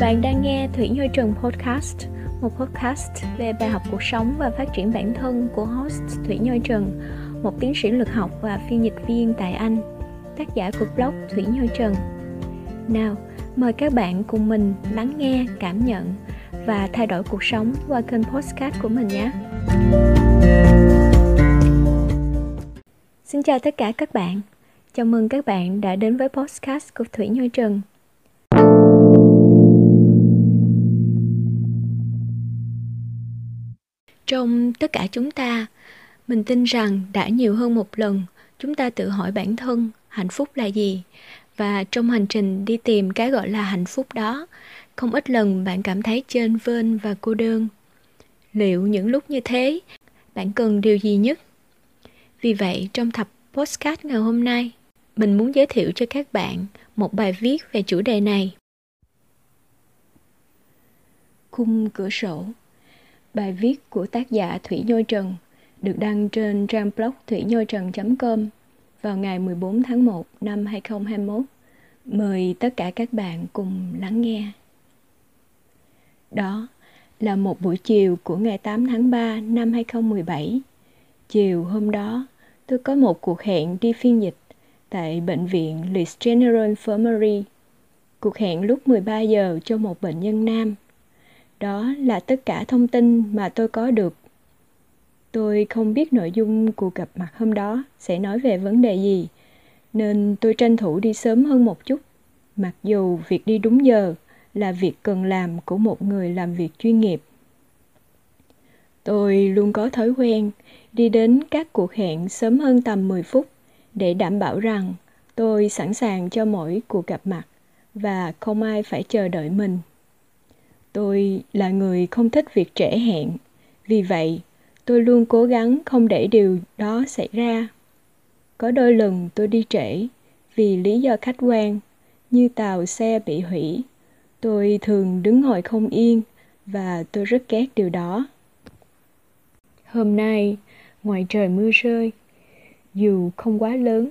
Bạn đang nghe Thủy Như Trần Podcast, một podcast về bài học cuộc sống và phát triển bản thân của host Thủy Như Trần, một tiến sĩ lực học và phiên dịch viên tại Anh, tác giả của blog Thủy Như Trần. Nào, mời các bạn cùng mình lắng nghe, cảm nhận và thay đổi cuộc sống qua kênh podcast của mình nhé. Xin chào tất cả các bạn. Chào mừng các bạn đã đến với podcast của Thủy Như Trần. Trong tất cả chúng ta, mình tin rằng đã nhiều hơn một lần chúng ta tự hỏi bản thân hạnh phúc là gì và trong hành trình đi tìm cái gọi là hạnh phúc đó, không ít lần bạn cảm thấy chênh vênh và cô đơn. Liệu những lúc như thế, bạn cần điều gì nhất? Vì vậy, trong tập postcard ngày hôm nay, mình muốn giới thiệu cho các bạn một bài viết về chủ đề này. Khung cửa sổ Bài viết của tác giả Thủy Nhôi Trần được đăng trên trang blog thủynhoitrần.com vào ngày 14 tháng 1 năm 2021. Mời tất cả các bạn cùng lắng nghe. Đó là một buổi chiều của ngày 8 tháng 3 năm 2017. Chiều hôm đó, tôi có một cuộc hẹn đi phiên dịch tại bệnh viện Leeds General Infirmary. Cuộc hẹn lúc 13 giờ cho một bệnh nhân nam. Đó là tất cả thông tin mà tôi có được. Tôi không biết nội dung cuộc gặp mặt hôm đó sẽ nói về vấn đề gì, nên tôi tranh thủ đi sớm hơn một chút. Mặc dù việc đi đúng giờ là việc cần làm của một người làm việc chuyên nghiệp. Tôi luôn có thói quen đi đến các cuộc hẹn sớm hơn tầm 10 phút để đảm bảo rằng tôi sẵn sàng cho mỗi cuộc gặp mặt và không ai phải chờ đợi mình. Tôi là người không thích việc trễ hẹn, vì vậy tôi luôn cố gắng không để điều đó xảy ra. Có đôi lần tôi đi trễ vì lý do khách quan như tàu xe bị hủy. Tôi thường đứng ngồi không yên và tôi rất ghét điều đó. Hôm nay, ngoài trời mưa rơi, dù không quá lớn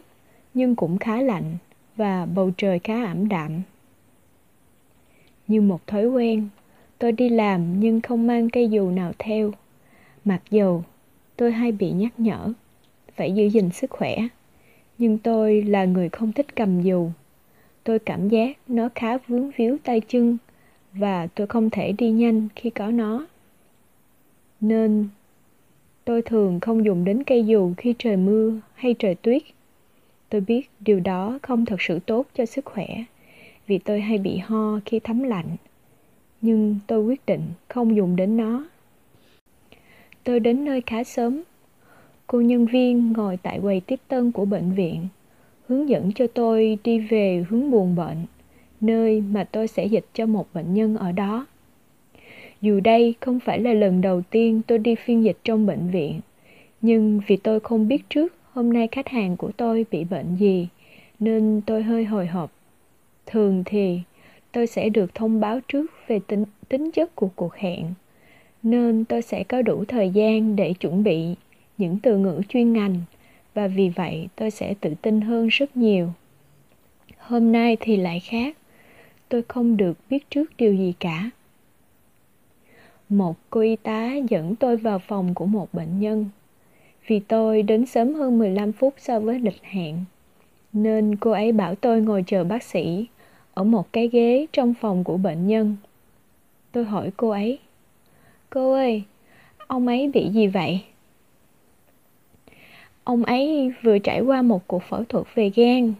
nhưng cũng khá lạnh và bầu trời khá ảm đạm. Như một thói quen, tôi đi làm nhưng không mang cây dù nào theo. Mặc dù tôi hay bị nhắc nhở phải giữ gìn sức khỏe, nhưng tôi là người không thích cầm dù. Tôi cảm giác nó khá vướng víu tay chân và tôi không thể đi nhanh khi có nó. Nên tôi thường không dùng đến cây dù khi trời mưa hay trời tuyết. Tôi biết điều đó không thật sự tốt cho sức khỏe vì tôi hay bị ho khi thấm lạnh. Nhưng tôi quyết định không dùng đến nó. Tôi đến nơi khá sớm. Cô nhân viên ngồi tại quầy tiếp tân của bệnh viện, hướng dẫn cho tôi đi về hướng buồn bệnh, nơi mà tôi sẽ dịch cho một bệnh nhân ở đó. Dù đây không phải là lần đầu tiên tôi đi phiên dịch trong bệnh viện, nhưng vì tôi không biết trước hôm nay khách hàng của tôi bị bệnh gì, nên tôi hơi hồi hộp. Thường thì tôi sẽ được thông báo trước về tính, tính chất của cuộc hẹn, nên tôi sẽ có đủ thời gian để chuẩn bị những từ ngữ chuyên ngành và vì vậy tôi sẽ tự tin hơn rất nhiều. Hôm nay thì lại khác, tôi không được biết trước điều gì cả một cô y tá dẫn tôi vào phòng của một bệnh nhân. Vì tôi đến sớm hơn 15 phút so với lịch hẹn, nên cô ấy bảo tôi ngồi chờ bác sĩ ở một cái ghế trong phòng của bệnh nhân. Tôi hỏi cô ấy, Cô ơi, ông ấy bị gì vậy? Ông ấy vừa trải qua một cuộc phẫu thuật về gan.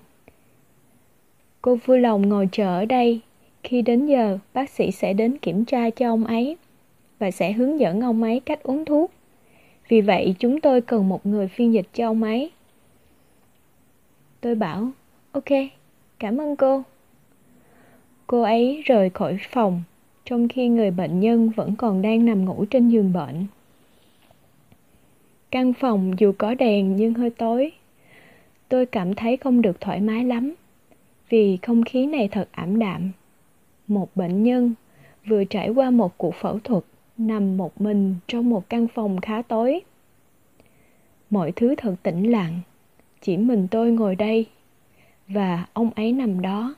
Cô vui lòng ngồi chờ ở đây. Khi đến giờ, bác sĩ sẽ đến kiểm tra cho ông ấy và sẽ hướng dẫn ông ấy cách uống thuốc. Vì vậy chúng tôi cần một người phiên dịch cho ông ấy. Tôi bảo, ok, cảm ơn cô. Cô ấy rời khỏi phòng, trong khi người bệnh nhân vẫn còn đang nằm ngủ trên giường bệnh. Căn phòng dù có đèn nhưng hơi tối. Tôi cảm thấy không được thoải mái lắm, vì không khí này thật ảm đạm. Một bệnh nhân vừa trải qua một cuộc phẫu thuật nằm một mình trong một căn phòng khá tối mọi thứ thật tĩnh lặng chỉ mình tôi ngồi đây và ông ấy nằm đó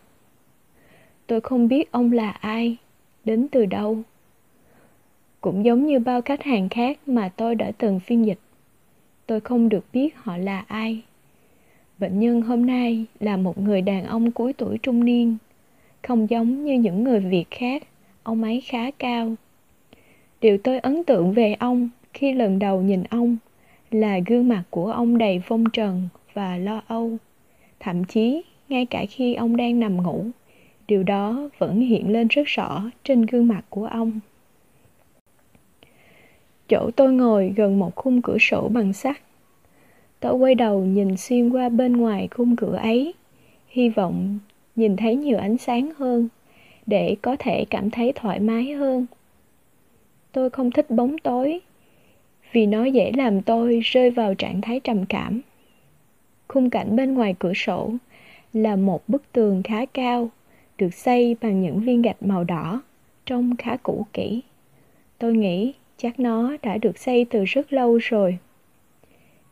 tôi không biết ông là ai, đến từ đâu. Cũng giống như bao khách hàng khác mà tôi đã từng phiên dịch. Tôi không được biết họ là ai. Bệnh nhân hôm nay là một người đàn ông cuối tuổi trung niên, không giống như những người việt khác, ông ấy khá cao. Điều tôi ấn tượng về ông khi lần đầu nhìn ông là gương mặt của ông đầy phong trần và lo âu. Thậm chí, ngay cả khi ông đang nằm ngủ điều đó vẫn hiện lên rất rõ trên gương mặt của ông. Chỗ tôi ngồi gần một khung cửa sổ bằng sắt. Tôi quay đầu nhìn xuyên qua bên ngoài khung cửa ấy, hy vọng nhìn thấy nhiều ánh sáng hơn để có thể cảm thấy thoải mái hơn. Tôi không thích bóng tối, vì nó dễ làm tôi rơi vào trạng thái trầm cảm. Khung cảnh bên ngoài cửa sổ là một bức tường khá cao được xây bằng những viên gạch màu đỏ trông khá cũ kỹ. Tôi nghĩ chắc nó đã được xây từ rất lâu rồi.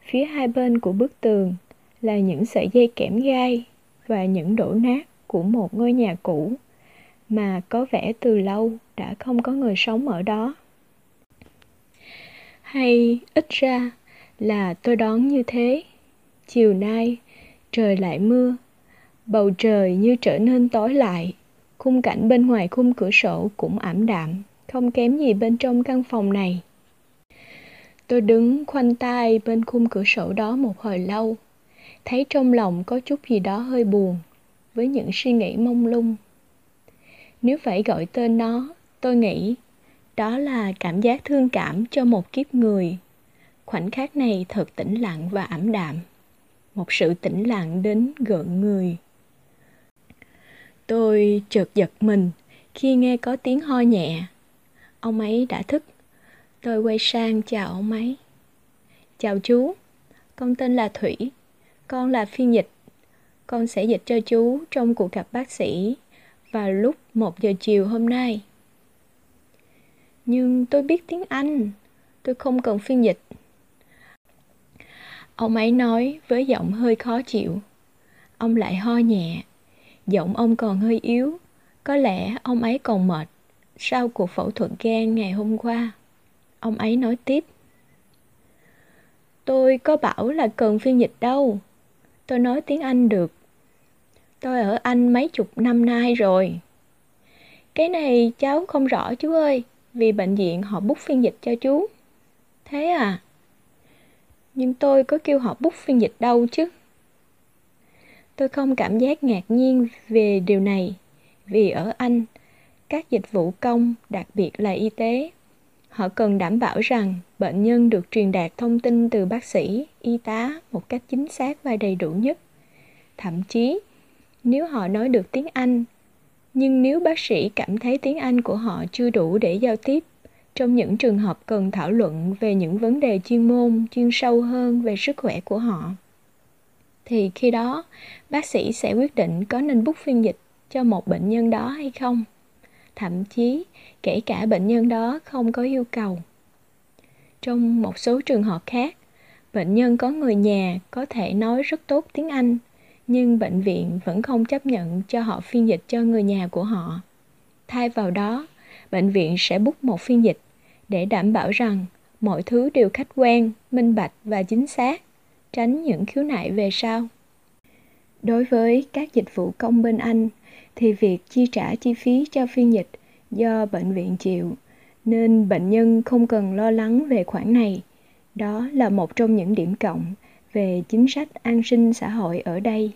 Phía hai bên của bức tường là những sợi dây kẽm gai và những đổ nát của một ngôi nhà cũ mà có vẻ từ lâu đã không có người sống ở đó. Hay, ít ra là tôi đoán như thế. Chiều nay trời lại mưa bầu trời như trở nên tối lại, khung cảnh bên ngoài khung cửa sổ cũng ảm đạm, không kém gì bên trong căn phòng này. Tôi đứng khoanh tay bên khung cửa sổ đó một hồi lâu, thấy trong lòng có chút gì đó hơi buồn, với những suy nghĩ mông lung. Nếu phải gọi tên nó, tôi nghĩ đó là cảm giác thương cảm cho một kiếp người. Khoảnh khắc này thật tĩnh lặng và ảm đạm, một sự tĩnh lặng đến gợn người tôi chợt giật mình khi nghe có tiếng ho nhẹ. Ông ấy đã thức. Tôi quay sang chào ông ấy. Chào chú. Con tên là thủy. Con là phiên dịch. Con sẽ dịch cho chú trong cuộc gặp bác sĩ vào lúc một giờ chiều hôm nay. Nhưng tôi biết tiếng anh. Tôi không cần phiên dịch. Ông ấy nói với giọng hơi khó chịu. Ông lại ho nhẹ giọng ông còn hơi yếu. Có lẽ ông ấy còn mệt sau cuộc phẫu thuật gan ngày hôm qua. Ông ấy nói tiếp. Tôi có bảo là cần phiên dịch đâu. Tôi nói tiếng anh được. Tôi ở anh mấy chục năm nay rồi. Cái này cháu không rõ chú ơi, vì bệnh viện họ bút phiên dịch cho chú. Thế à? Nhưng tôi có kêu họ bút phiên dịch đâu chứ? Tôi không cảm giác ngạc nhiên về điều này, vì ở anh, các dịch vụ công, đặc biệt là y tế, họ cần đảm bảo rằng bệnh nhân được truyền đạt thông tin từ bác sĩ, y tá một cách chính xác và đầy đủ nhất. Thậm chí, nếu họ nói được tiếng anh, nhưng nếu bác sĩ cảm thấy tiếng anh của họ chưa đủ để giao tiếp, trong những trường hợp cần thảo luận về những vấn đề chuyên môn, chuyên sâu hơn về sức khỏe của họ thì khi đó, bác sĩ sẽ quyết định có nên bút phiên dịch cho một bệnh nhân đó hay không. Thậm chí, kể cả bệnh nhân đó không có yêu cầu. Trong một số trường hợp khác, bệnh nhân có người nhà có thể nói rất tốt tiếng anh, nhưng bệnh viện vẫn không chấp nhận cho họ phiên dịch cho người nhà của họ. Thay vào đó, bệnh viện sẽ bút một phiên dịch để đảm bảo rằng mọi thứ đều khách quan, minh bạch và chính xác tránh những khiếu nại về sau. Đối với các dịch vụ công bên anh, thì việc chi trả chi phí cho phiên dịch do bệnh viện chịu, nên bệnh nhân không cần lo lắng về khoản này. Đó là một trong những điểm cộng về chính sách an sinh xã hội ở đây.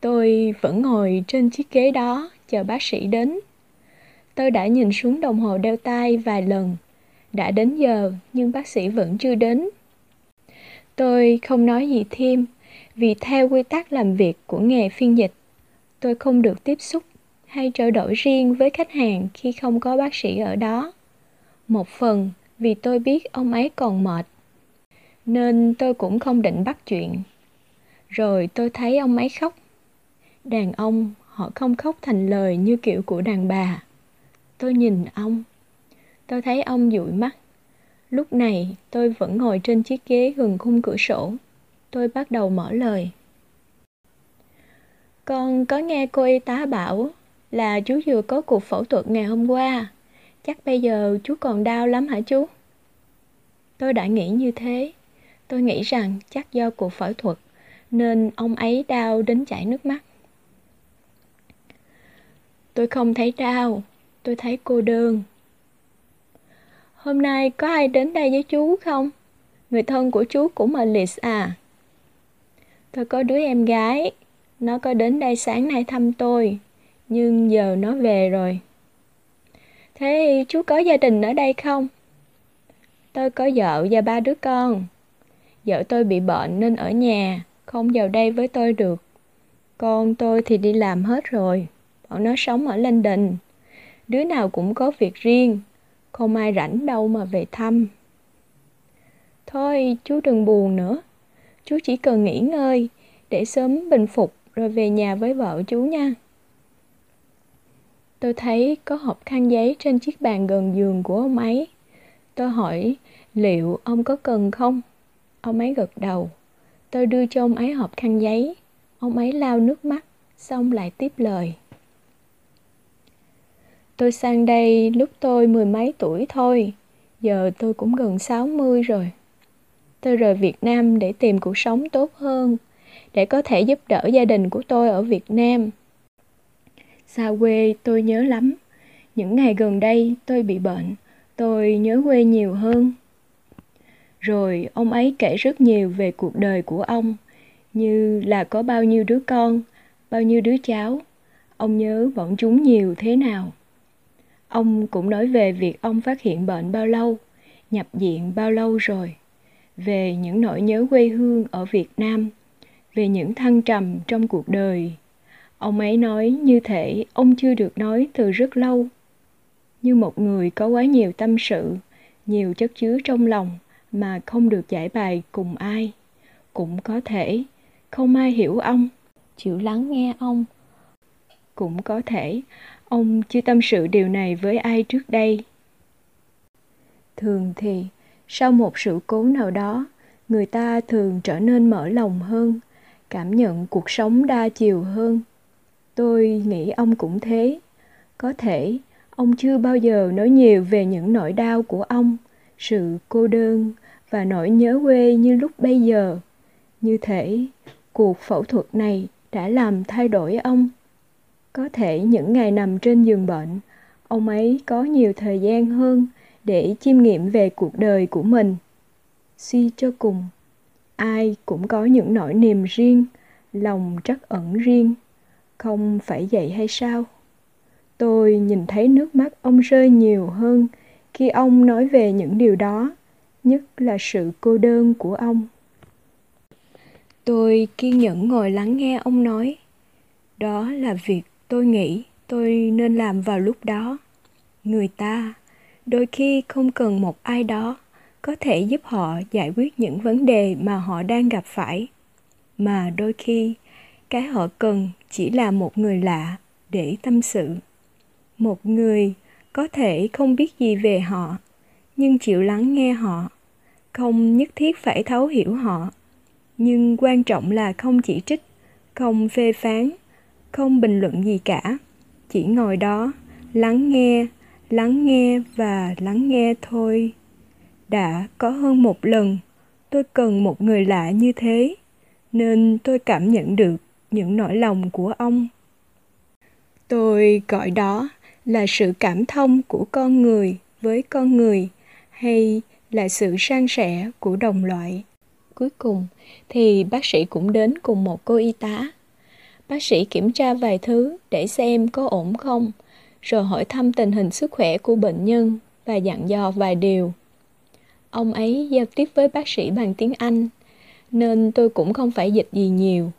Tôi vẫn ngồi trên chiếc ghế đó chờ bác sĩ đến. Tôi đã nhìn xuống đồng hồ đeo tay vài lần. Đã đến giờ, nhưng bác sĩ vẫn chưa đến tôi không nói gì thêm, vì theo quy tắc làm việc của nghề phiên dịch, tôi không được tiếp xúc hay trao đổi riêng với khách hàng khi không có bác sĩ ở đó. Một phần vì tôi biết ông ấy còn mệt, nên tôi cũng không định bắt chuyện. Rồi tôi thấy ông ấy khóc. Đàn ông, họ không khóc thành lời như kiểu của đàn bà. Tôi nhìn ông. Tôi thấy ông dụi mắt lúc này tôi vẫn ngồi trên chiếc ghế gần khung cửa sổ tôi bắt đầu mở lời con có nghe cô y tá bảo là chú vừa có cuộc phẫu thuật ngày hôm qua. Chắc bây giờ chú còn đau lắm hả chú? Tôi đã nghĩ như thế. Tôi nghĩ rằng chắc do cuộc phẫu thuật nên ông ấy đau đến chảy nước mắt. Tôi không thấy đau, tôi thấy cô đơn. Hôm nay có ai đến đây với chú không? Người thân của chú cũng ở Liz à? Tôi có đứa em gái, nó có đến đây sáng nay thăm tôi, nhưng giờ nó về rồi. Thế chú có gia đình ở đây không? Tôi có vợ và ba đứa con. Vợ tôi bị bệnh nên ở nhà, không vào đây với tôi được. Con tôi thì đi làm hết rồi, bọn nó sống ở London. Đứa nào cũng có việc riêng, không ai rảnh đâu mà về thăm. Thôi, chú đừng buồn nữa. Chú chỉ cần nghỉ ngơi để sớm bình phục rồi về nhà với vợ chú nha. Tôi thấy có hộp khăn giấy trên chiếc bàn gần giường của ông ấy. Tôi hỏi liệu ông có cần không? Ông ấy gật đầu. Tôi đưa cho ông ấy hộp khăn giấy. Ông ấy lau nước mắt, xong lại tiếp lời. Tôi sang đây lúc tôi mười mấy tuổi thôi, giờ tôi cũng gần 60 rồi. Tôi rời Việt Nam để tìm cuộc sống tốt hơn, để có thể giúp đỡ gia đình của tôi ở Việt Nam. Xa quê tôi nhớ lắm. Những ngày gần đây tôi bị bệnh, tôi nhớ quê nhiều hơn. Rồi ông ấy kể rất nhiều về cuộc đời của ông, như là có bao nhiêu đứa con, bao nhiêu đứa cháu. Ông nhớ bọn chúng nhiều thế nào. Ông cũng nói về việc ông phát hiện bệnh bao lâu, nhập viện bao lâu rồi, về những nỗi nhớ quê hương ở Việt Nam, về những thăng trầm trong cuộc đời. Ông ấy nói như thể ông chưa được nói từ rất lâu. Như một người có quá nhiều tâm sự, nhiều chất chứa trong lòng mà không được giải bài cùng ai. Cũng có thể không ai hiểu ông, chịu lắng nghe ông. Cũng có thể Ông chưa tâm sự điều này với ai trước đây. Thường thì, sau một sự cố nào đó, người ta thường trở nên mở lòng hơn, cảm nhận cuộc sống đa chiều hơn. Tôi nghĩ ông cũng thế. Có thể ông chưa bao giờ nói nhiều về những nỗi đau của ông, sự cô đơn và nỗi nhớ quê như lúc bây giờ. Như thể cuộc phẫu thuật này đã làm thay đổi ông. Có thể những ngày nằm trên giường bệnh, ông ấy có nhiều thời gian hơn để chiêm nghiệm về cuộc đời của mình. Suy cho cùng, ai cũng có những nỗi niềm riêng, lòng trắc ẩn riêng, không phải vậy hay sao? Tôi nhìn thấy nước mắt ông rơi nhiều hơn khi ông nói về những điều đó, nhất là sự cô đơn của ông. Tôi kiên nhẫn ngồi lắng nghe ông nói. Đó là việc tôi nghĩ tôi nên làm vào lúc đó. Người ta, đôi khi không cần một ai đó có thể giúp họ giải quyết những vấn đề mà họ đang gặp phải. Mà đôi khi, cái họ cần chỉ là một người lạ để tâm sự. Một người có thể không biết gì về họ, nhưng chịu lắng nghe họ, không nhất thiết phải thấu hiểu họ. Nhưng quan trọng là không chỉ trích, không phê phán không bình luận gì cả. Chỉ ngồi đó, lắng nghe lắng nghe và lắng nghe thôi. Đã có hơn một lần, tôi cần một người lạ như thế, nên tôi cảm nhận được những nỗi lòng của ông. Tôi gọi đó là sự cảm thông của con người với con người, hay là sự san sẻ của đồng loại. Cuối cùng, thì bác sĩ cũng đến cùng một cô y tá. Bác sĩ kiểm tra vài thứ để xem có ổn không, rồi hỏi thăm tình hình sức khỏe của bệnh nhân và dặn dò vài điều. Ông ấy giao tiếp với bác sĩ bằng tiếng Anh, nên tôi cũng không phải dịch gì nhiều.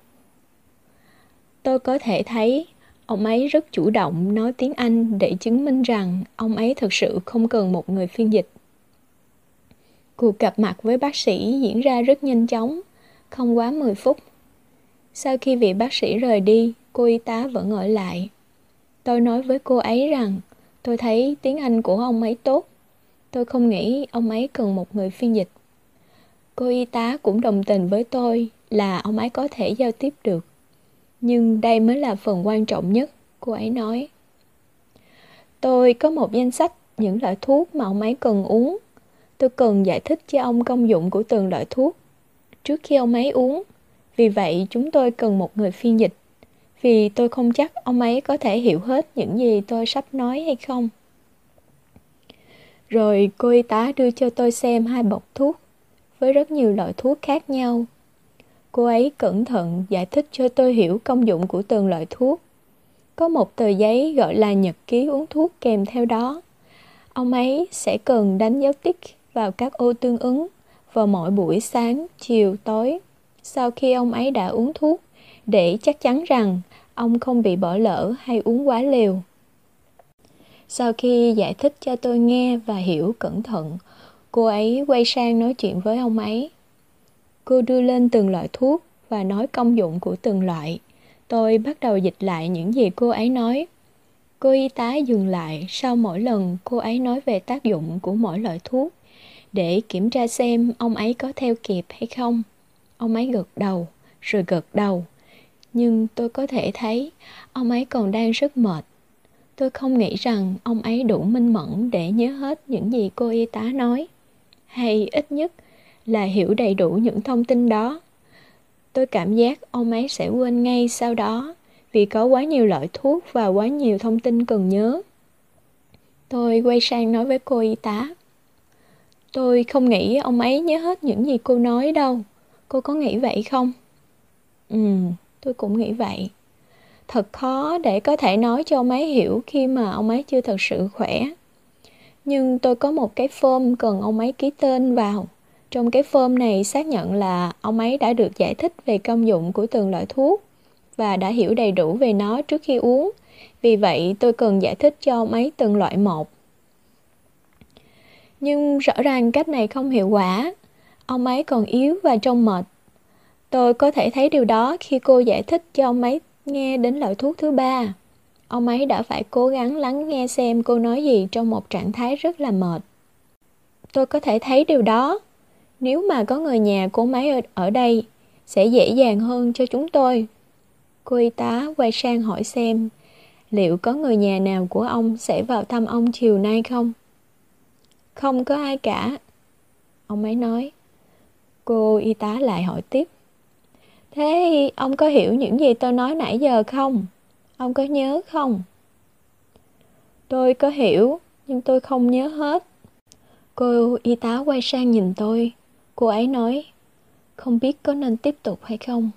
Tôi có thể thấy ông ấy rất chủ động nói tiếng Anh để chứng minh rằng ông ấy thực sự không cần một người phiên dịch. Cuộc gặp mặt với bác sĩ diễn ra rất nhanh chóng, không quá 10 phút. Sau khi vị bác sĩ rời đi, cô y tá vẫn ở lại. Tôi nói với cô ấy rằng tôi thấy tiếng Anh của ông ấy tốt. Tôi không nghĩ ông ấy cần một người phiên dịch. Cô y tá cũng đồng tình với tôi là ông ấy có thể giao tiếp được. Nhưng đây mới là phần quan trọng nhất, cô ấy nói. Tôi có một danh sách những loại thuốc mà ông ấy cần uống. Tôi cần giải thích cho ông công dụng của từng loại thuốc trước khi ông ấy uống. Vì vậy, chúng tôi cần một người phiên dịch. Vì tôi không chắc ông ấy có thể hiểu hết những gì tôi sắp nói hay không. Rồi cô y tá đưa cho tôi xem hai bọc thuốc với rất nhiều loại thuốc khác nhau. Cô ấy cẩn thận giải thích cho tôi hiểu công dụng của từng loại thuốc. Có một tờ giấy gọi là nhật ký uống thuốc kèm theo đó. Ông ấy sẽ cần đánh dấu tích vào các ô tương ứng vào mỗi buổi sáng, chiều, tối sau khi ông ấy đã uống thuốc để chắc chắn rằng ông không bị bỏ lỡ hay uống quá liều. Sau khi giải thích cho tôi nghe và hiểu cẩn thận, cô ấy quay sang nói chuyện với ông ấy. Cô đưa lên từng loại thuốc và nói công dụng của từng loại. Tôi bắt đầu dịch lại những gì cô ấy nói. Cô y tá dừng lại sau mỗi lần cô ấy nói về tác dụng của mỗi loại thuốc để kiểm tra xem ông ấy có theo kịp hay không. Ông ấy gật đầu, rồi gật đầu. Nhưng tôi có thể thấy ông ấy còn đang rất mệt. Tôi không nghĩ rằng ông ấy đủ minh mẫn để nhớ hết những gì cô y tá nói. Hay ít nhất là hiểu đầy đủ những thông tin đó. Tôi cảm giác ông ấy sẽ quên ngay sau đó vì có quá nhiều loại thuốc và quá nhiều thông tin cần nhớ. Tôi quay sang nói với cô y tá. Tôi không nghĩ ông ấy nhớ hết những gì cô nói đâu. Cô có nghĩ vậy không? Ừ, tôi cũng nghĩ vậy. Thật khó để có thể nói cho ông ấy hiểu khi mà ông ấy chưa thật sự khỏe. Nhưng tôi có một cái form cần ông ấy ký tên vào. Trong cái form này xác nhận là ông ấy đã được giải thích về công dụng của từng loại thuốc và đã hiểu đầy đủ về nó trước khi uống. Vì vậy tôi cần giải thích cho ông ấy từng loại một. Nhưng rõ ràng cách này không hiệu quả. Ông ấy còn yếu và trông mệt. Tôi có thể thấy điều đó khi cô giải thích cho ông ấy nghe đến loại thuốc thứ ba. Ông ấy đã phải cố gắng lắng nghe xem cô nói gì trong một trạng thái rất là mệt. Tôi có thể thấy điều đó. Nếu mà có người nhà của máy ở, ở đây, sẽ dễ dàng hơn cho chúng tôi. Cô y tá quay sang hỏi xem liệu có người nhà nào của ông sẽ vào thăm ông chiều nay không? Không có ai cả. Ông ấy nói. Cô y tá lại hỏi tiếp. Thế ông có hiểu những gì tôi nói nãy giờ không? Ông có nhớ không? Tôi có hiểu, nhưng tôi không nhớ hết. Cô y tá quay sang nhìn tôi. Cô ấy nói, không biết có nên tiếp tục hay không?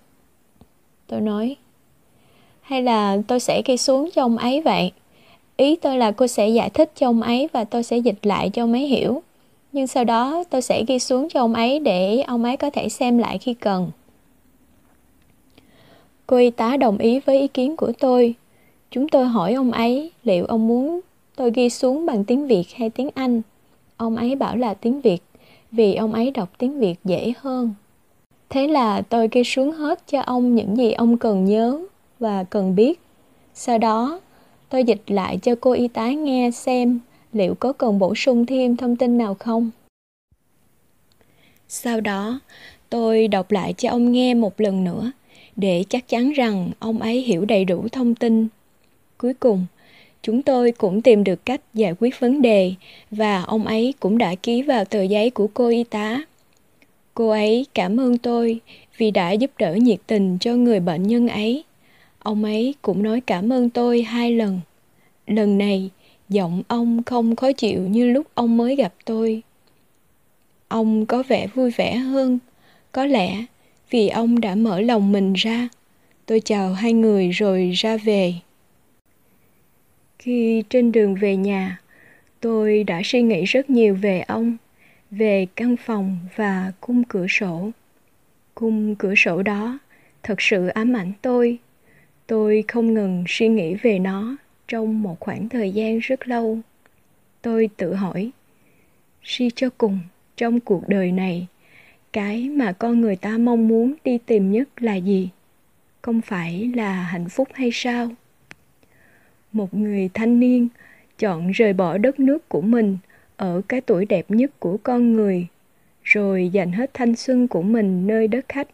Tôi nói, hay là tôi sẽ ghi xuống cho ông ấy vậy? Ý tôi là cô sẽ giải thích cho ông ấy và tôi sẽ dịch lại cho ông ấy hiểu. Nhưng sau đó tôi sẽ ghi xuống cho ông ấy để ông ấy có thể xem lại khi cần. Cô y tá đồng ý với ý kiến của tôi. Chúng tôi hỏi ông ấy liệu ông muốn tôi ghi xuống bằng tiếng Việt hay tiếng Anh. Ông ấy bảo là tiếng Việt vì ông ấy đọc tiếng Việt dễ hơn. Thế là tôi ghi xuống hết cho ông những gì ông cần nhớ và cần biết. Sau đó, tôi dịch lại cho cô y tá nghe xem liệu có cần bổ sung thêm thông tin nào không. Sau đó, tôi đọc lại cho ông nghe một lần nữa để chắc chắn rằng ông ấy hiểu đầy đủ thông tin. Cuối cùng, chúng tôi cũng tìm được cách giải quyết vấn đề và ông ấy cũng đã ký vào tờ giấy của cô y tá. Cô ấy cảm ơn tôi vì đã giúp đỡ nhiệt tình cho người bệnh nhân ấy. Ông ấy cũng nói cảm ơn tôi hai lần. Lần này, giọng ông không khó chịu như lúc ông mới gặp tôi. Ông có vẻ vui vẻ hơn, có lẽ vì ông đã mở lòng mình ra. Tôi chào hai người rồi ra về. Khi trên đường về nhà, tôi đã suy nghĩ rất nhiều về ông, về căn phòng và cung cửa sổ. Cung cửa sổ đó thật sự ám ảnh tôi. Tôi không ngừng suy nghĩ về nó trong một khoảng thời gian rất lâu. Tôi tự hỏi, suy cho cùng trong cuộc đời này cái mà con người ta mong muốn đi tìm nhất là gì? Không phải là hạnh phúc hay sao? Một người thanh niên chọn rời bỏ đất nước của mình ở cái tuổi đẹp nhất của con người rồi dành hết thanh xuân của mình nơi đất khách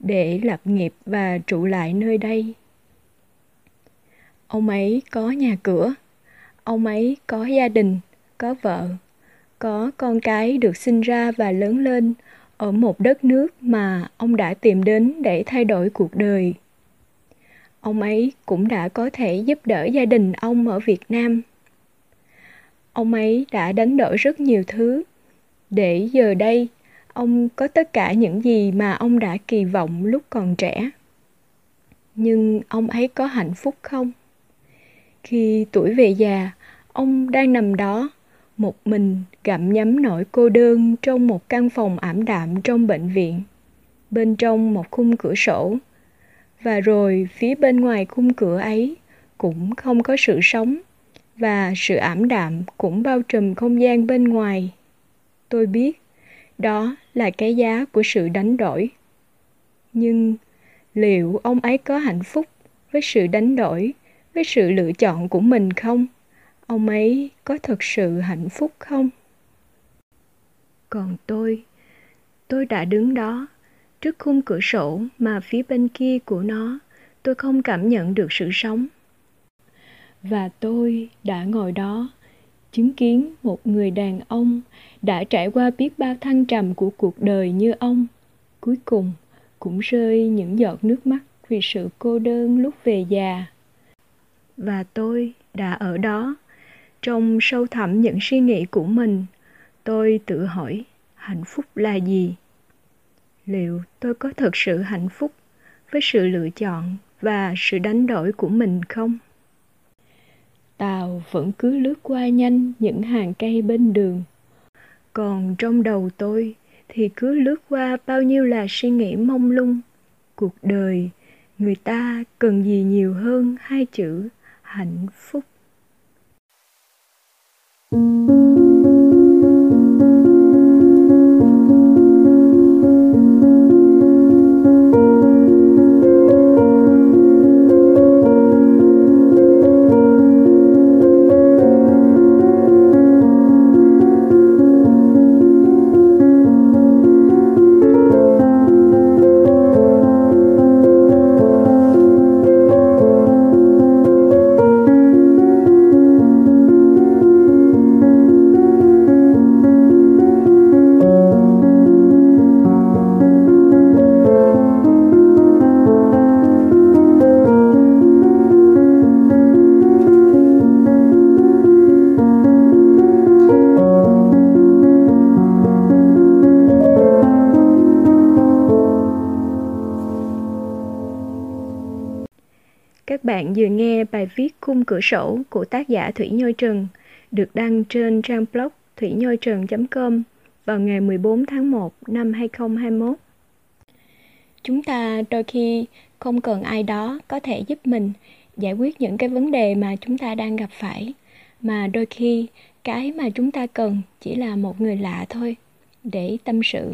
để lập nghiệp và trụ lại nơi đây ông ấy có nhà cửa ông ấy có gia đình, có vợ, có con cái được sinh ra và lớn lên ở một đất nước mà ông đã tìm đến để thay đổi cuộc đời. Ông ấy cũng đã có thể giúp đỡ gia đình ông ở Việt Nam. Ông ấy đã đánh đổi rất nhiều thứ để giờ đây ông có tất cả những gì mà ông đã kỳ vọng lúc còn trẻ. Nhưng ông ấy có hạnh phúc không? Khi tuổi về già, ông đang nằm đó một mình gặm nhấm nỗi cô đơn trong một căn phòng ảm đạm trong bệnh viện bên trong một khung cửa sổ. Và rồi phía bên ngoài khung cửa ấy cũng không có sự sống và sự ảm đạm cũng bao trùm không gian bên ngoài. Tôi biết đó là cái giá của sự đánh đổi. Nhưng liệu ông ấy có hạnh phúc với sự đánh đổi với sự lựa chọn của mình không? Ông ấy có thật sự hạnh phúc không? Còn tôi tôi đã đứng đó, trước khung cửa sổ mà phía bên kia của nó, tôi không cảm nhận được sự sống. Và tôi đã ngồi đó, chứng kiến một người đàn ông đã trải qua biết bao thăng trầm của cuộc đời như ông. Cuối cùng cũng rơi những giọt nước mắt vì sự cô đơn lúc về già và tôi đã ở đó. Trong sâu thẳm những suy nghĩ của mình, tôi tự hỏi hạnh phúc là gì? Liệu tôi có thực sự hạnh phúc với sự lựa chọn và sự đánh đổi của mình không? Tàu vẫn cứ lướt qua nhanh những hàng cây bên đường. Còn trong đầu tôi thì cứ lướt qua bao nhiêu là suy nghĩ mông lung. Cuộc đời, người ta cần gì nhiều hơn hai chữ hạnh phúc. Các bạn vừa nghe bài viết Khung cửa sổ của tác giả Thủy Nhôi Trần được đăng trên trang blog thủy nhôi trần.com vào ngày 14 tháng 1 năm 2021. Chúng ta đôi khi không cần ai đó có thể giúp mình giải quyết những cái vấn đề mà chúng ta đang gặp phải, mà đôi khi cái mà chúng ta cần chỉ là một người lạ thôi để tâm sự,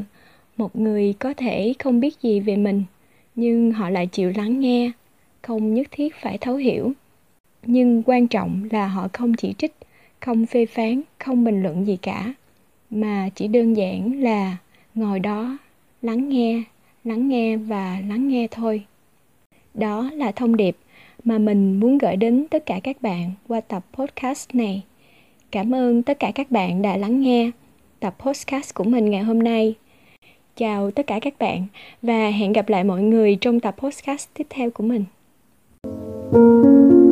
một người có thể không biết gì về mình nhưng họ lại chịu lắng nghe không nhất thiết phải thấu hiểu. Nhưng quan trọng là họ không chỉ trích, không phê phán, không bình luận gì cả, mà chỉ đơn giản là ngồi đó, lắng nghe lắng nghe và lắng nghe thôi. Đó là thông điệp mà mình muốn gửi đến tất cả các bạn qua tập podcast này. Cảm ơn tất cả các bạn đã lắng nghe tập podcast của mình ngày hôm nay. Chào tất cả các bạn và hẹn gặp lại mọi người trong tập podcast tiếp theo của mình. Thank you.